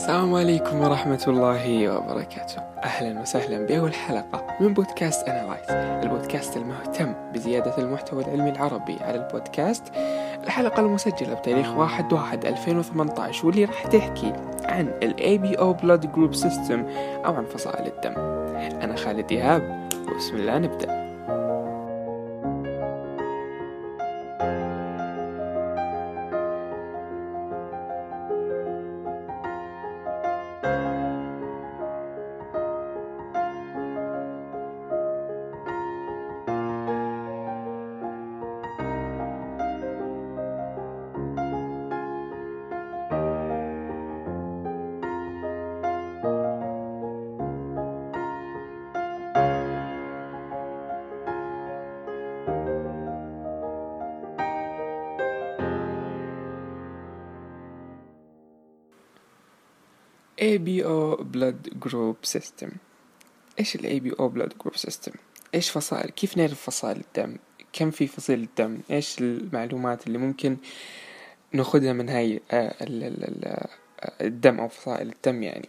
السلام عليكم ورحمة الله وبركاته. أهلا وسهلا بأول حلقة من بودكاست أنالايز البودكاست المهتم بزيادة المحتوى العلمي العربي. على البودكاست الحلقة المسجلة بتاريخ 1 واحد 2018 واللي راح تحكي عن ال ABO Blood Group System أو عن فصائل الدم. أنا خالد إيهاب وبسم الله نبدأ. ABO Blood Group System إيش ال ABO Blood Group System؟ إيش فصائل؟ كيف نعرف فصائل الدم؟ كم في فصيل الدم؟ إيش المعلومات اللي ممكن ناخدها من هاي آه، الدم أو فصائل الدم يعني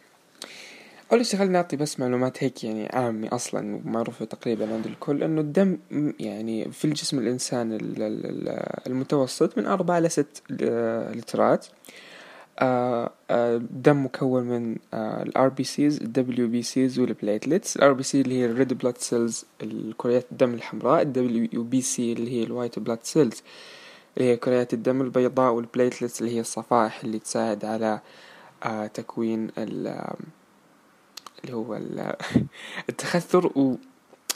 أول شي خلينا نعطي بس معلومات هيك يعني عامة أصلا ومعروفة تقريبا عند الكل إنه الدم يعني في الجسم الإنسان المتوسط من أربعة لست آه، لترات آه، آه، دم مكون من ال RBCs ال WBCs BC اللي هي ال red blood cells الكريات الدم الحمراء. BC اللي هي ال white blood cells اللي هي كريات الدم البيضاء. وال platelets اللي هي الصفائح اللي تساعد على آه، تكوين اللي هو التخثر. و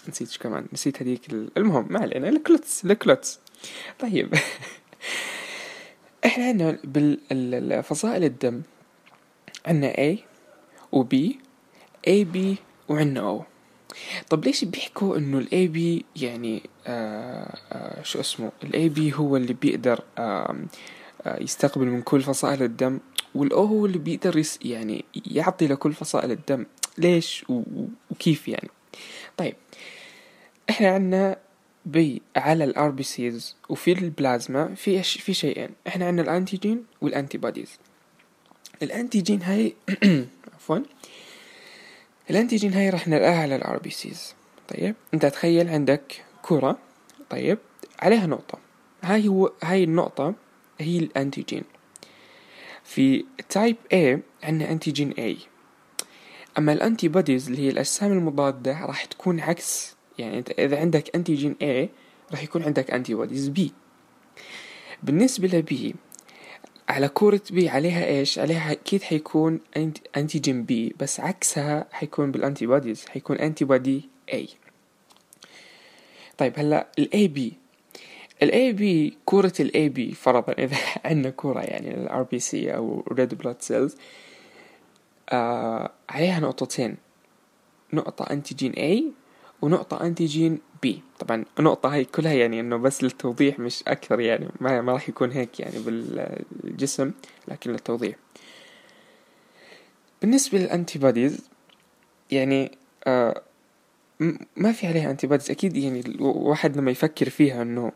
نسيت كمان نسيت هذيك المهم ما علينا ال clots ال clots. طيب. إحنا عندنا بالفصائل الدم عندنا A و B A B وعندنا O. طب ليش بيحكوا إنه ال AB يعني آه آه شو اسمه؟ ال AB هو اللي بيقدر آه آه يستقبل من كل فصائل الدم وال O هو اللي بيقدر يعني يعطي لكل فصائل الدم. ليش وكيف يعني؟ طيب إحنا عندنا بي على ال RBCs وفي البلازما في في شيئين. إحنا عندنا ال antigen وال antibodies ال antigen هاي عفوا. ال antigen هاي راح نلقاها على ال RBCs طيب؟ أنت تخيل عندك كرة. طيب؟ عليها نقطة. هاي هو هاي النقطة هي ال antigen في type A عندنا antigen A. أما ال antibodies اللي هي الأجسام المضادة راح تكون عكس يعني انت إذا عندك antigen A راح يكون عندك antibodies B. بالنسبة ل B على كورة B عليها إيش؟ عليها أكيد حيكون antigen B بس عكسها حيكون بال antibodies حيكون antibody A. طيب هلأ ال AB ال AB كورة ال AB فرضا إذا عندنا كورة يعني ال RBC أو red blood cells آه عليها نقطتين. نقطة antigen A ونقطة antigen B طبعا النقطة هاي كلها يعني إنه بس للتوضيح مش أكثر يعني ما, ما راح يكون هيك يعني بالجسم لكن للتوضيح. بالنسبة لل antibodies يعني آه ما في عليها antibodies أكيد يعني الواحد لما يفكر فيها إنه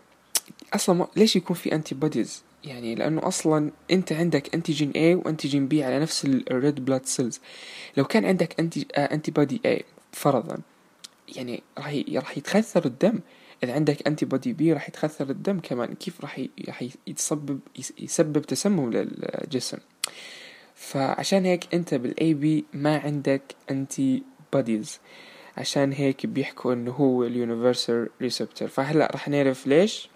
أصلا ما ليش يكون في antibodies يعني لأنه أصلا أنت عندك antigen A و antigen B على نفس ال red blood cells لو كان عندك anti آه antibody A فرضا يعني راح راح يتخثر الدم. إذا عندك antibody B راح يتخثر الدم كمان. كيف راح راح يتسبب يسبب تسمم للجسم. فعشان هيك أنت بال AB ما عندك antibodies عشان هيك بيحكوا إنه هو ال universal receptor فهلأ راح نعرف ليش؟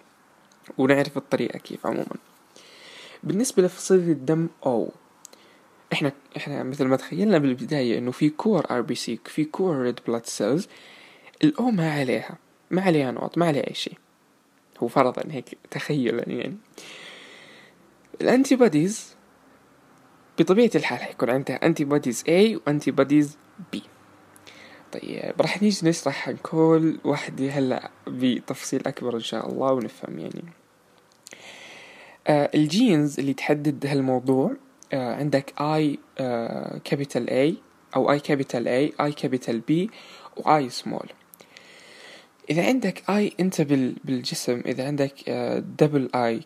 ونعرف الطريقة كيف عموما. بالنسبة لفصيلة الدم O إحنا إحنا مثل ما تخيلنا بالبداية إنه في كور RBC في كور red blood cells ال O ما عليها ما عليها نقط ما عليها أي شيء. هو فرضا هيك تخيلا يعني. ال antibodies بطبيعة الحال حيكون عندها antibodies A و antibodies B. طيب راح نيجي نشرح عن كل واحدة هلأ بتفصيل أكبر إن شاء الله ونفهم يعني. آه الجينز اللي تحدد هالموضوع آه عندك I كابيتال آه A أو I كابيتال A I كابيتال B و I سمول إذا عندك اي أنت بالجسم إذا عندك دبل اي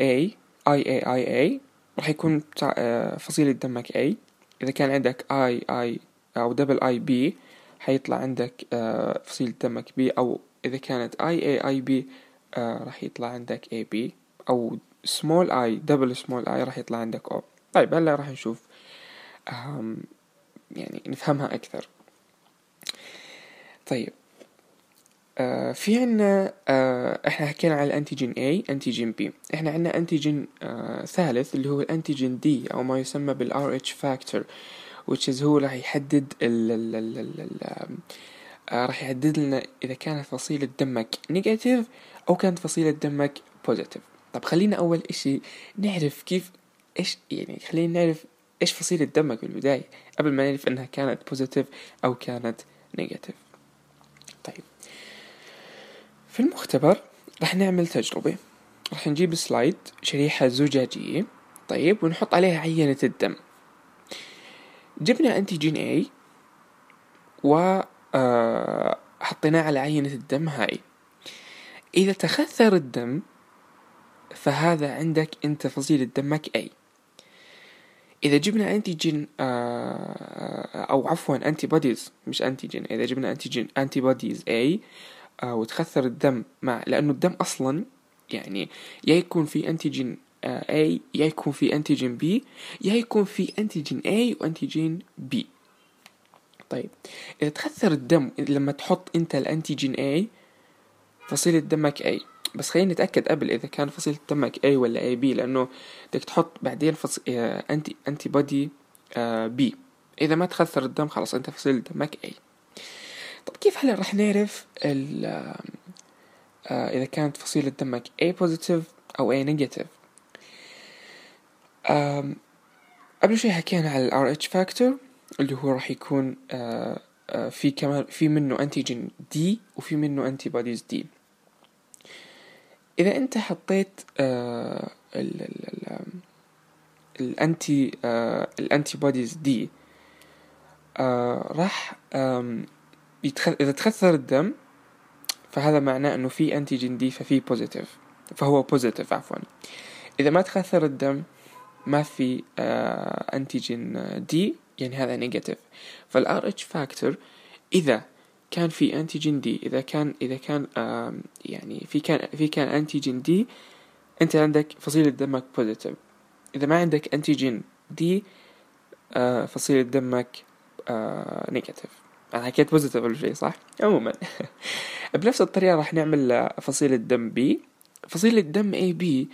اي اي اي اي راح يكون آه، فصيلة دمك اي إذا كان عندك اي اي أو دبل اي بي حيطلع عندك آه، فصيلة دمك بي أو إذا كانت اي اي اي بي راح يطلع عندك AB أو small i double small i راح يطلع عندك O طيب هلا راح نشوف يعني نفهمها أكثر. طيب آه في عنا آه إحنا حكينا على ال antigen A antigen B. إحنا عنا antigen آه ثالث اللي هو ال antigen D أو ما يسمى بال RH factor which is هو راح يحدد ال ال ال ال ال راح يحدد لنا إذا كانت فصيلة دمك negative أو كانت فصيلة دمك positive طب خلينا أول إشي نعرف كيف إيش يعني خلينا نعرف إيش فصيلة دمك بالبداية قبل ما نعرف إنها كانت positive أو كانت negative في المختبر راح نعمل تجربة. راح نجيب slide شريحة زجاجية طيب ونحط عليها عينة الدم. جبنا antigen A و آه، حطيناه على عينة الدم هاي. إذا تخثر الدم فهذا عندك أنت فصيلة دمك A. إذا جبنا antigen آه، أو عفوا antibodies مش antigen إذا جبنا antigen antibodies آه، وتخثر الدم مع لأنه الدم أصلا يعني يا يكون في antigen آه، A يا يكون في أنتيجين B يا يكون في أنتيجين A وأنتيجين B. طيب إذا تخثر الدم لما تحط أنت الأنتيجين A فصيلة دمك A. بس خلينا نتأكد قبل إذا كان فصيلة دمك A ولا AB لأنه بدك تحط بعدين فص... آه، أنتي أنتي بودي B. إذا ما تخثر الدم خلاص أنت فصيلة دمك A. طب كيف هلا رح نعرف ال آه إذا كانت فصيلة دمك A positive أو A negative قبل شوي حكينا على ال RH factor اللي هو راح يكون آه آه في كمان في منه antigen D وفي منه bodies D. إذا أنت حطيت آه ال ال ال ال anti آه ال antibodies D آه راح يتخ... إذا تخثر الدم فهذا معناه إنه في antigen D ففي positive فهو positive عفوا. إذا ما تخثر الدم ما في آه antigen D يعني هذا negative فال RH factor إذا كان في antigen D إذا كان إذا كان آه يعني في كان في كان antigen D أنت عندك فصيلة دمك positive إذا ما عندك antigen D آه فصيلة دمك آه negative أنا حكيت positive ولا شيء صح؟ عموما. بنفس الطريقة راح نعمل فصيلة دم B فصيلة دم AB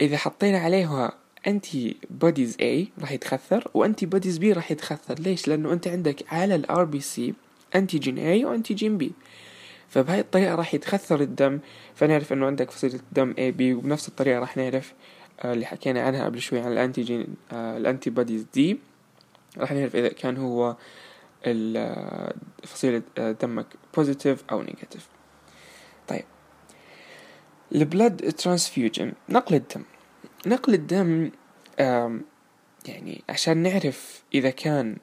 إذا حطينا عليها antibodies A راح يتخثر و antibodies B راح يتخثر. ليش؟ لأنه أنت عندك على ال RBC antigen A و antigen B فبهاي الطريقة راح يتخثر الدم. فنعرف إنه عندك فصيلة دم AB وبنفس الطريقة راح نعرف آه اللي حكينا عنها قبل شوي عن ال antigen ال antibodies D راح نعرف إذا كان هو فصيلة دمك positive أو negative طيب. ال blood transfusion نقل الدم. نقل الدم يعني عشان نعرف إذا كان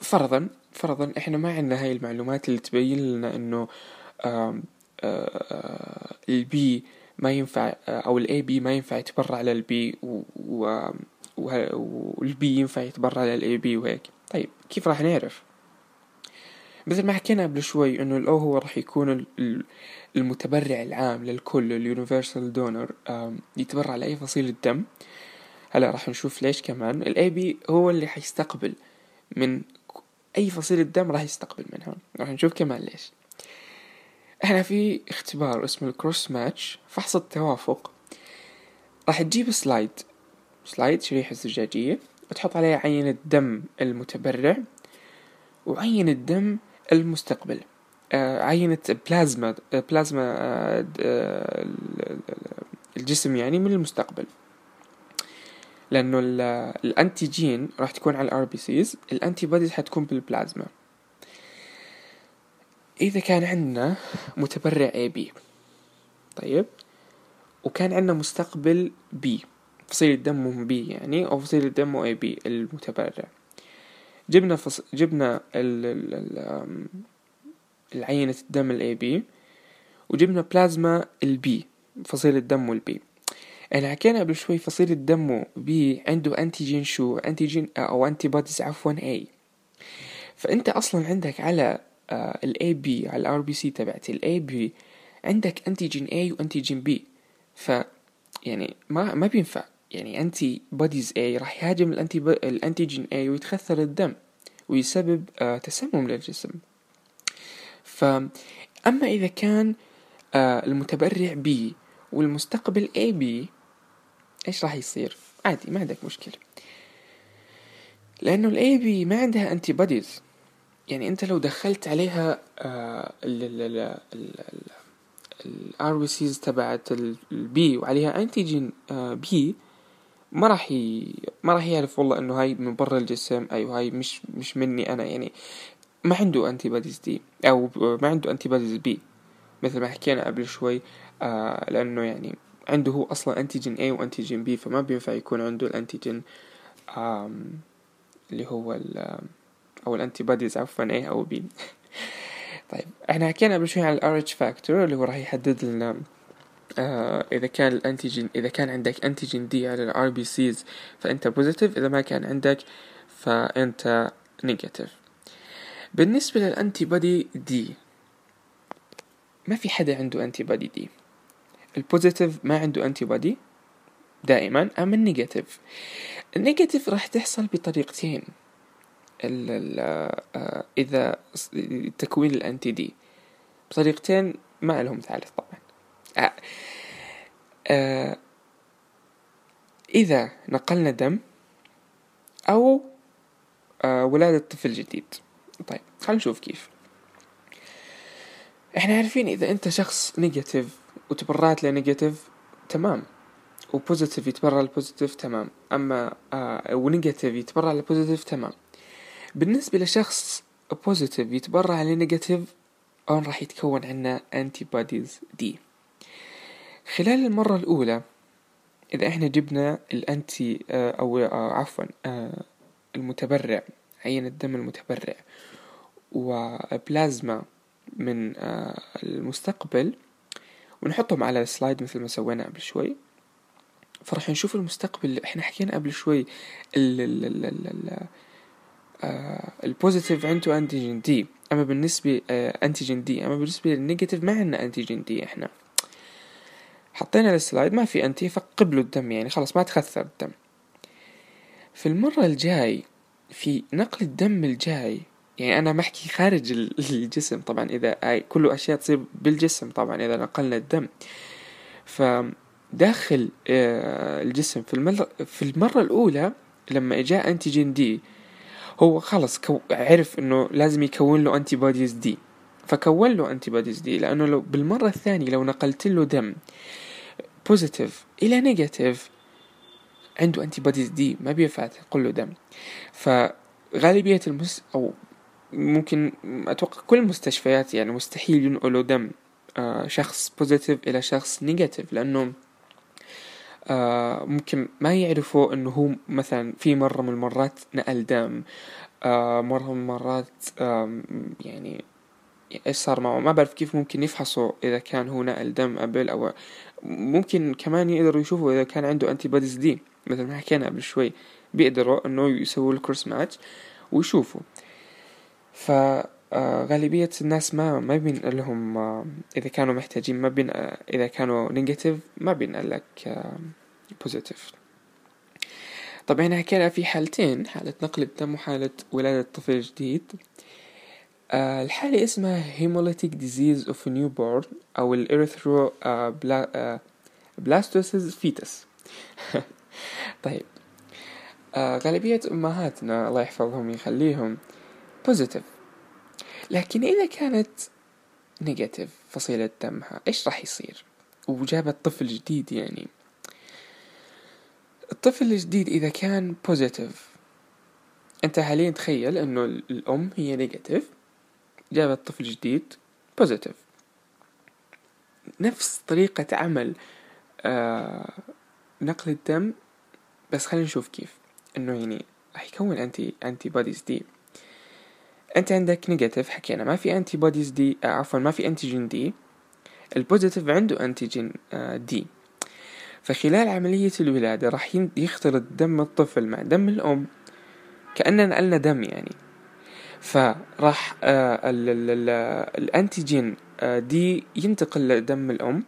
فرضا فرضا إحنا ما عندنا هاي المعلومات اللي تبين لنا إنه ال B ما ينفع أو ال AB ما ينفع يتبرع لل B وال B ينفع يتبرع لل AB وهيك. طيب كيف راح نعرف؟ مثل ما حكينا قبل شوي إنه ال O هو راح يكون المتبرع العام للكل ال universal donor يتبرع لأي فصيلة دم. هلا راح نشوف ليش كمان. ال AB هو اللي حيستقبل من أي فصيلة دم راح يستقبل منها. راح نشوف كمان ليش. إحنا في اختبار اسمه ال cross match فحص التوافق. راح تجيب slide. slide شريحة زجاجية. وتحط عليها عينة دم المتبرع وعينة دم المستقبل. آه عينة بلازما آه بلازما آه آه الجسم يعني من المستقبل. لأنه ال antigen راح تكون على ال RBCs ال antibodies حتكون بالبلازما. إذا كان عندنا متبرع AB طيب؟ وكان عندنا مستقبل B فصيلة دمهم B يعني أو فصيلة دمه AB المتبرع. جبنا فص... جبنا ال... ال... ال... العينة الدم ال AB وجبنا بلازما ال B فصيلة دمه ال B إحنا حكينا قبل شوي فصيلة دمه B عنده antigen شو؟ antigen أو antibodies عفوا A فأنت أصلا عندك على ال AB على ال RBC تبعت ال AB عندك antigen A و antigen B ف يعني ما ما بينفع. يعني antibodies A راح يهاجم ال anti ال antigen A ويتخثر الدم ويسبب آه تسمم للجسم فأما إذا كان آه المتبرع B والمستقبل B إيش راح يصير عادي ما عندك مشكلة لأنه ال AB ما عندها antibodies يعني انت لو دخلت عليها ال RBCs تبعت ال B وعليها antigen B ما راح ي... ما راح يعرف والله إنه هاي من برا الجسم أيوه هاي مش مش مني أنا يعني ما عنده antibodies D أو ما عنده antibodies B مثل ما حكينا قبل شوي آه لأنه يعني عنده هو أصلا antigen A و antigen B فما بينفع يكون عنده ال antigen اللي هو ال أو ال antibodies عفوا A أو B. طيب إحنا حكينا قبل شوي عن ال Rh factor اللي هو راح يحدد لنا آه إذا كان ال antigen إذا كان عندك antigen D على ال RBCs فأنت positive إذا ما كان عندك فأنت negative بالنسبة لل antibody D ما في حدا عنده antibody D ال positive ما عنده antibody دائما أما ال negative ال negative راح تحصل بطريقتين. ال ال آه إذا تكوين ال anti-D بطريقتين ما لهم ثالث طبعا. آه آه إذا نقلنا دم أو آه ولادة طفل جديد. طيب خلينا نشوف كيف. إحنا عارفين إذا أنت شخص negative وتبرعت ل negative تمام. و positive يتبرع لل positive تمام. أما آه و negative يتبرع لل positive تمام. بالنسبة لشخص positive يتبرع ل negative أون راح يتكون عنا antibodies D خلال المرة الأولى إذا إحنا جبنا ال anti آه أو آه عفوا آه المتبرع عين الدم المتبرع وبلازما من المستقبل ونحطهم على ال slide مثل ما سوينا قبل شوي فراح نشوف المستقبل اللي إحنا حكينا قبل شوي ال ال ال ال ال ال positive عنده antigen D أما بالنسبة آه antigen D أما بالنسبة لل negative ما عندنا antigen D إحنا. حطينا ال slide ما في anti فقبلوا الدم يعني خلاص ما تخثر الدم. في المرة الجاي في نقل الدم الجاي يعني أنا محكي خارج الجسم طبعا إذا كله أشياء تصير بالجسم طبعا إذا نقلنا الدم. فداخل الجسم في المرة, في المرة الأولى لما إجاء antigen D هو خلص كو عرف إنه لازم يكون له antibodies D فكون له antibodies D لأنه لو بالمرة الثانية لو نقلت له دم positive إلى negative عنده antibodies D ما بينفع تنقل له دم. فغالبية المس أو ممكن أتوقع كل المستشفيات يعني مستحيل ينقلوا دم آه شخص positive إلى شخص negative لأنه آه ممكن ما يعرفوا إنه هو مثلا في مرة من المرات نقل دم آه مرة من المرات يعني إيش صار معه. ما بعرف كيف ممكن يفحصوا إذا كان هو نقل دم قبل أو ممكن كمان يقدروا يشوفوا إذا كان عنده antibodies D. مثل ما حكينا قبل شوي بيقدروا إنه يسووا ال cross match ويشوفوا. ف غالبية الناس ما ما بينقل لهم إذا كانوا محتاجين ما بين إذا كانوا negative ما بينقل لك positive طبعا حكينا في حالتين حالة نقل الدم وحالة ولادة طفل جديد الحالة اسمها hemolytic disease of newborn أو ال erythroblastosis fetalis طيب. آه غالبية أمهاتنا الله يحفظهم يخليهم positive لكن إذا كانت negative فصيلة دمها إيش راح يصير؟ وجابت طفل جديد يعني. الطفل الجديد إذا كان positive أنت حاليا تخيل إنه الأم هي negative جابت طفل جديد positive نفس طريقة عمل آه نقل الدم بس خلينا نشوف كيف. إنه يعني راح يكون anti antibodies D أنت عندك negative حكينا ما في antibodies D آه عفوا ما في antigen D ال positive عنده antigen آه D فخلال عملية الولادة راح يختلط دم الطفل مع دم الأم. كأننا نقلنا دم يعني. فراح آه ال antigen آه D ينتقل لدم الأم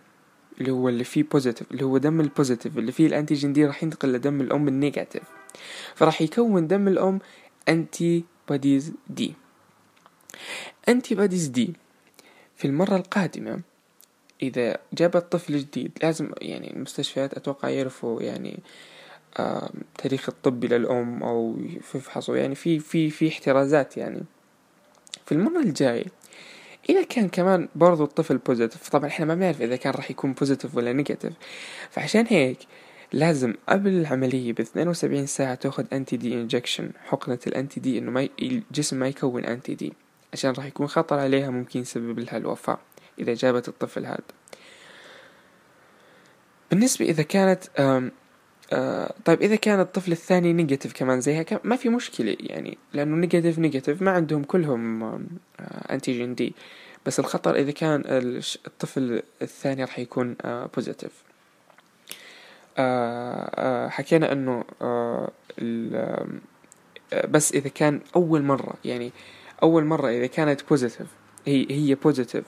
اللي هو اللي فيه positive اللي هو دم ال positive اللي فيه ال antigen D راح ينتقل لدم الأم ال negative. فراح يكون دم الأم antibodies D antibodies D في المرة القادمة إذا جابت طفل جديد لازم يعني المستشفيات أتوقع يعرفوا يعني تاريخ الطبي للأم أو يفحصوا. يعني في في في احترازات يعني. في المرة الجاية إذا كان كمان برضو الطفل positive طبعا إحنا ما بنعرف إذا كان راح يكون positive ولا negative فعشان هيك لازم قبل العملية ب 72 ساعة تأخذ anti-D injection حقنة ال anti-D إنه ما الجسم ما يكون anti-D عشان راح يكون خطر عليها ممكن يسبب لها الوفاة إذا جابت الطفل هذا. بالنسبة إذا كانت آه طيب إذا كان الطفل الثاني negative كمان زيها ما في مشكلة يعني لأنه negative negative ما عندهم كلهم آه antigen D بس الخطر إذا كان الطفل الثاني راح يكون آه positive آه آه حكينا إنه آه بس إذا كان أول مرة يعني أول مرة إذا كانت positive هي هي positive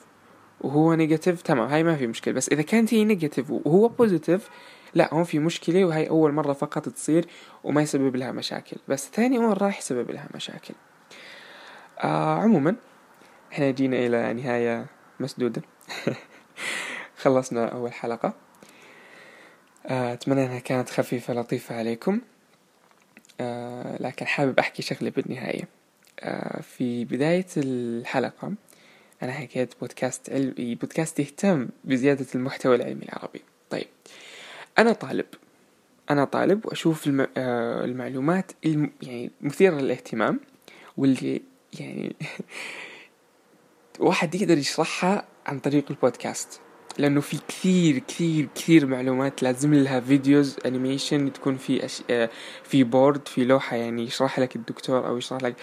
وهو negative تمام هاي ما في مشكلة. بس إذا كانت هي negative وهو positive لا هون في مشكلة وهي أول مرة فقط تصير وما يسبب لها مشاكل. بس ثاني مرة راح يسبب لها مشاكل. آه عموما إحنا جينا إلى نهاية مسدودة. خلصنا أول حلقة. آه أتمنى أنها كانت خفيفة لطيفة عليكم. آه لكن حابب أحكي شغلة بالنهاية. آه في بداية الحلقة أنا حكيت بودكاست علمي بودكاست يهتم بزيادة المحتوى العلمي العربي. طيب. أنا طالب. أنا طالب وأشوف الم... آه المعلومات الم... يعني مثيرة للاهتمام واللي يعني واحد يقدر يشرحها عن طريق البودكاست. لأنه في كثير كثير كثير معلومات لازم لها videos animation تكون في أش... آه في board في لوحة يعني يشرح لك الدكتور أو يشرح لك.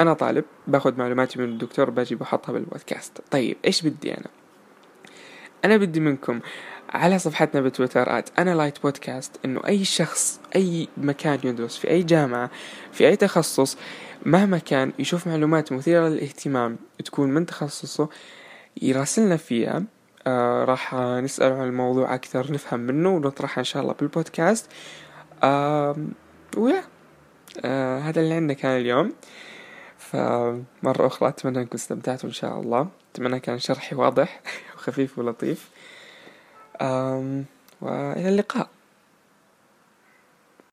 أنا طالب باخذ معلوماتي من الدكتور باجي بحطها بالبودكاست. طيب إيش بدي أنا؟ أنا بدي منكم على صفحتنا بتويتر at أنا لايت بودكاست إنه أي شخص أي مكان يدرس في أي جامعة في أي تخصص مهما كان يشوف معلومات مثيرة للاهتمام تكون من تخصصه يراسلنا فيها. آه راح نسأل عن الموضوع أكثر نفهم منه ونطرحها إن شاء الله بالبودكاست. آه ويا آه هذا اللي عندنا كان اليوم. فمرة أخرى أتمنى أنكم استمتعتوا إن شاء الله. أتمنى كان شرحي واضح وخفيف ولطيف. وإلى اللقاء.